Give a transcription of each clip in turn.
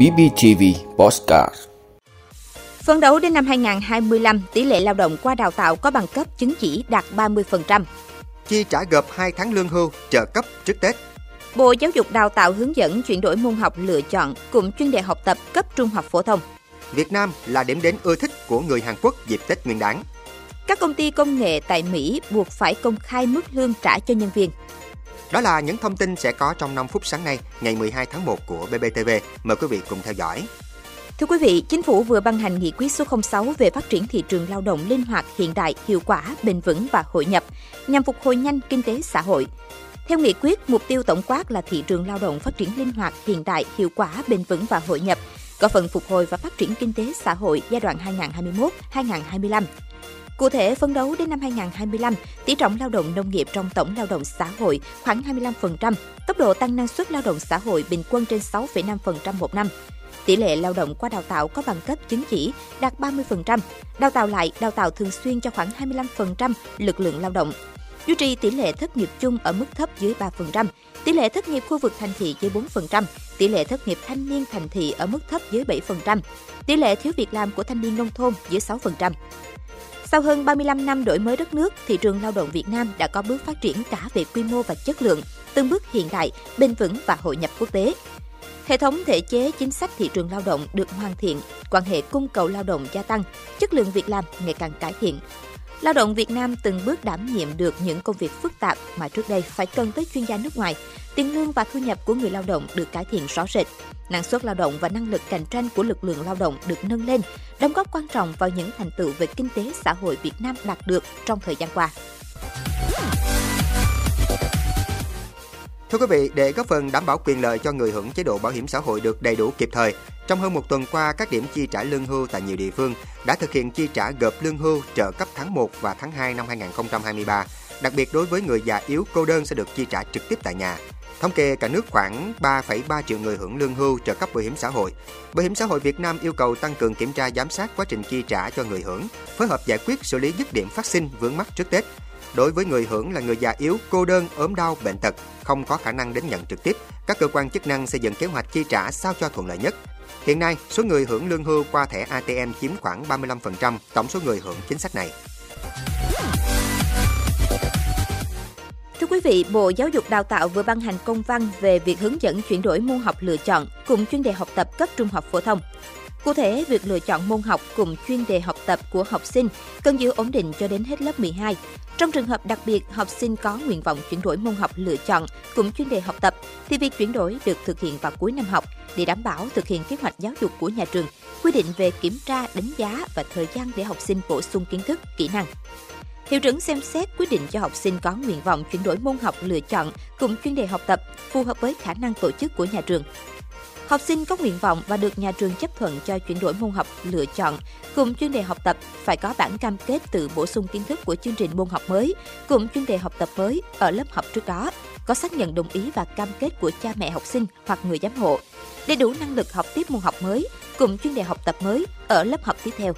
BBTV Postcard Phấn đấu đến năm 2025, tỷ lệ lao động qua đào tạo có bằng cấp chứng chỉ đạt 30%. Chi trả gộp 2 tháng lương hưu, trợ cấp trước Tết. Bộ Giáo dục Đào tạo hướng dẫn chuyển đổi môn học lựa chọn cụm chuyên đề học tập cấp trung học phổ thông. Việt Nam là điểm đến ưa thích của người Hàn Quốc dịp Tết Nguyên đán. Các công ty công nghệ tại Mỹ buộc phải công khai mức lương trả cho nhân viên. Đó là những thông tin sẽ có trong 5 phút sáng nay, ngày 12 tháng 1 của BBTV. Mời quý vị cùng theo dõi. Thưa quý vị, Chính phủ vừa ban hành nghị quyết số 06 về phát triển thị trường lao động linh hoạt, hiện đại, hiệu quả, bền vững và hội nhập, nhằm phục hồi nhanh kinh tế xã hội. Theo nghị quyết, mục tiêu tổng quát là thị trường lao động phát triển linh hoạt, hiện đại, hiệu quả, bền vững và hội nhập, góp phần phục hồi và phát triển kinh tế xã hội giai đoạn 2021-2025. Cụ thể, phấn đấu đến năm 2025, tỷ trọng lao động nông nghiệp trong tổng lao động xã hội khoảng 25%, tốc độ tăng năng suất lao động xã hội bình quân trên 6,5% một năm. Tỷ lệ lao động qua đào tạo có bằng cấp chứng chỉ đạt 30%, đào tạo lại, đào tạo thường xuyên cho khoảng 25% lực lượng lao động. Duy trì tỷ lệ thất nghiệp chung ở mức thấp dưới 3%, tỷ lệ thất nghiệp khu vực thành thị dưới 4%, tỷ lệ thất nghiệp thanh niên thành thị ở mức thấp dưới 7%, tỷ lệ thiếu việc làm của thanh niên nông thôn dưới 6%. Sau hơn 35 năm đổi mới đất nước, thị trường lao động Việt Nam đã có bước phát triển cả về quy mô và chất lượng, từng bước hiện đại, bền vững và hội nhập quốc tế. Hệ thống thể chế chính sách thị trường lao động được hoàn thiện, quan hệ cung cầu lao động gia tăng, chất lượng việc làm ngày càng cải thiện. Lao động Việt Nam từng bước đảm nhiệm được những công việc phức tạp mà trước đây phải cần tới chuyên gia nước ngoài. Tiền lương và thu nhập của người lao động được cải thiện rõ rệt. Năng suất lao động và năng lực cạnh tranh của lực lượng lao động được nâng lên, đóng góp quan trọng vào những thành tựu về kinh tế xã hội Việt Nam đạt được trong thời gian qua. Thưa quý vị, để góp phần đảm bảo quyền lợi cho người hưởng chế độ bảo hiểm xã hội được đầy đủ kịp thời, trong hơn một tuần qua, các điểm chi trả lương hưu tại nhiều địa phương đã thực hiện chi trả gộp lương hưu trợ cấp tháng 1 và tháng 2 năm 2023. Đặc biệt đối với người già yếu cô đơn sẽ được chi trả trực tiếp tại nhà. Thống kê cả nước khoảng 3,3 triệu người hưởng lương hưu trợ cấp bảo hiểm xã hội. Bảo hiểm xã hội Việt Nam yêu cầu tăng cường kiểm tra giám sát quá trình chi trả cho người hưởng, phối hợp giải quyết xử lý dứt điểm phát sinh vướng mắc trước Tết. Đối với người hưởng là người già yếu, cô đơn, ốm đau, bệnh tật, không có khả năng đến nhận trực tiếp, các cơ quan chức năng xây dựng kế hoạch chi trả sao cho thuận lợi nhất. Hiện nay, số người hưởng lương hưu qua thẻ ATM chiếm khoảng 35% tổng số người hưởng chính sách này. Quý vị, Bộ Giáo dục Đào tạo vừa ban hành công văn về việc hướng dẫn chuyển đổi môn học lựa chọn cùng chuyên đề học tập cấp trung học phổ thông. Cụ thể, việc lựa chọn môn học cùng chuyên đề học tập của học sinh cần giữ ổn định cho đến hết lớp 12. Trong trường hợp đặc biệt học sinh có nguyện vọng chuyển đổi môn học lựa chọn cùng chuyên đề học tập thì việc chuyển đổi được thực hiện vào cuối năm học để đảm bảo thực hiện kế hoạch giáo dục của nhà trường, quy định về kiểm tra, đánh giá và thời gian để học sinh bổ sung kiến thức, kỹ năng. Hiệu trưởng xem xét quyết định cho học sinh có nguyện vọng chuyển đổi môn học lựa chọn cùng chuyên đề học tập phù hợp với khả năng tổ chức của nhà trường. Học sinh có nguyện vọng và được nhà trường chấp thuận cho chuyển đổi môn học lựa chọn cùng chuyên đề học tập phải có bản cam kết tự bổ sung kiến thức của chương trình môn học mới cùng chuyên đề học tập mới ở lớp học trước đó, có xác nhận đồng ý và cam kết của cha mẹ học sinh hoặc người giám hộ để đủ năng lực học tiếp môn học mới cùng chuyên đề học tập mới ở lớp học tiếp theo.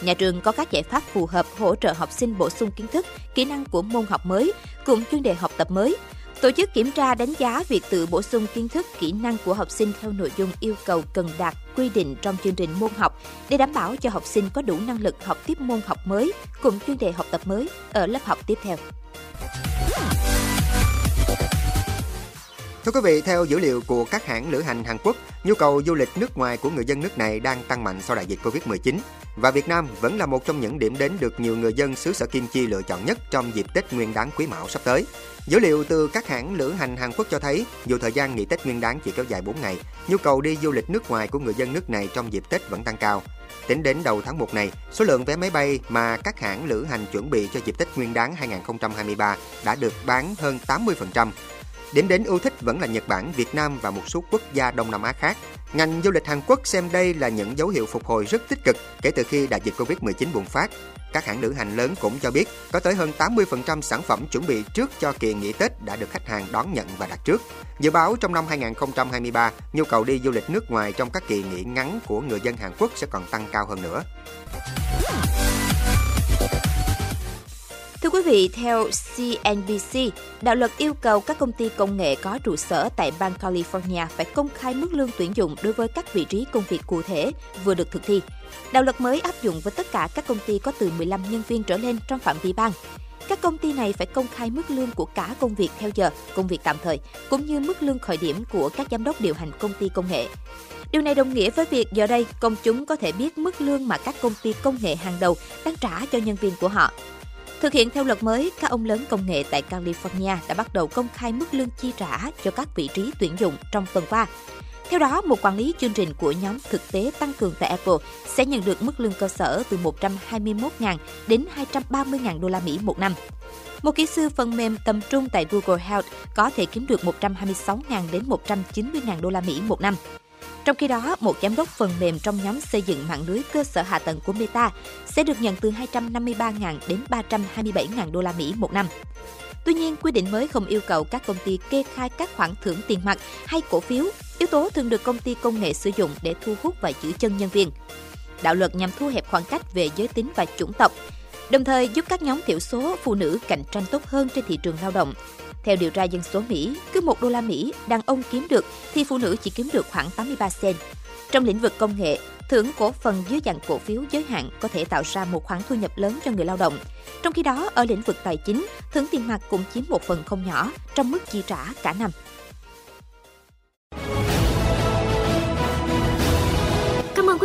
Nhà trường có các giải pháp phù hợp hỗ trợ học sinh bổ sung kiến thức, kỹ năng của môn học mới cùng chuyên đề học tập mới, Tổ chức kiểm tra đánh giá việc tự bổ sung kiến thức, kỹ năng của học sinh theo nội dung yêu cầu cần đạt quy định trong chương trình môn học để đảm bảo cho học sinh có đủ năng lực học tiếp môn học mới cùng chuyên đề học tập mới ở lớp học tiếp theo. Thưa quý vị, theo dữ liệu của các hãng lữ hành Hàn Quốc, nhu cầu du lịch nước ngoài của người dân nước này đang tăng mạnh sau đại dịch Covid-19 và Việt Nam vẫn là một trong những điểm đến được nhiều người dân xứ sở Kim Chi lựa chọn nhất trong dịp Tết Nguyên đán Quý Mão sắp tới. Dữ liệu từ các hãng lữ hành Hàn Quốc cho thấy, dù thời gian nghỉ Tết Nguyên đán chỉ kéo dài 4 ngày, nhu cầu đi du lịch nước ngoài của người dân nước này trong dịp Tết vẫn tăng cao. Tính đến đầu tháng 1 này, số lượng vé máy bay mà các hãng lữ hành chuẩn bị cho dịp Tết Nguyên đán 2023 đã được bán hơn 80%, Điểm đến ưu thích vẫn là Nhật Bản, Việt Nam và một số quốc gia Đông Nam Á khác. Ngành du lịch Hàn Quốc xem đây là những dấu hiệu phục hồi rất tích cực kể từ khi đại dịch Covid-19 bùng phát. Các hãng lữ hành lớn cũng cho biết có tới hơn 80% sản phẩm chuẩn bị trước cho kỳ nghỉ Tết đã được khách hàng đón nhận và đặt trước. Dự báo trong năm 2023, nhu cầu đi du lịch nước ngoài trong các kỳ nghỉ ngắn của người dân Hàn Quốc sẽ còn tăng cao hơn nữa. Thưa quý vị, theo CNBC, đạo luật yêu cầu các công ty công nghệ có trụ sở tại bang California phải công khai mức lương tuyển dụng đối với các vị trí công việc cụ thể vừa được thực thi. Đạo luật mới áp dụng với tất cả các công ty có từ 15 nhân viên trở lên trong phạm vi bang. Các công ty này phải công khai mức lương của cả công việc theo giờ, công việc tạm thời, cũng như mức lương khởi điểm của các giám đốc điều hành công ty công nghệ. Điều này đồng nghĩa với việc giờ đây công chúng có thể biết mức lương mà các công ty công nghệ hàng đầu đang trả cho nhân viên của họ. Thực hiện theo luật mới, các ông lớn công nghệ tại California đã bắt đầu công khai mức lương chi trả cho các vị trí tuyển dụng trong tuần qua. Theo đó, một quản lý chương trình của nhóm thực tế tăng cường tại Apple sẽ nhận được mức lương cơ sở từ 121.000 đến 230.000 đô la Mỹ một năm. Một kỹ sư phần mềm tầm trung tại Google Health có thể kiếm được 126.000 đến 190.000 đô la Mỹ một năm. Trong khi đó, một giám đốc phần mềm trong nhóm xây dựng mạng lưới cơ sở hạ tầng của Meta sẽ được nhận từ 253.000 đến 327.000 đô la Mỹ một năm. Tuy nhiên, quy định mới không yêu cầu các công ty kê khai các khoản thưởng tiền mặt hay cổ phiếu, yếu tố thường được công ty công nghệ sử dụng để thu hút và giữ chân nhân viên. Đạo luật nhằm thu hẹp khoảng cách về giới tính và chủng tộc, đồng thời giúp các nhóm thiểu số phụ nữ cạnh tranh tốt hơn trên thị trường lao động. Theo điều tra dân số Mỹ, cứ 1 đô la Mỹ đàn ông kiếm được thì phụ nữ chỉ kiếm được khoảng 83 cent. Trong lĩnh vực công nghệ, thưởng cổ phần dưới dạng cổ phiếu giới hạn có thể tạo ra một khoản thu nhập lớn cho người lao động. Trong khi đó, ở lĩnh vực tài chính, thưởng tiền mặt cũng chiếm một phần không nhỏ trong mức chi trả cả năm.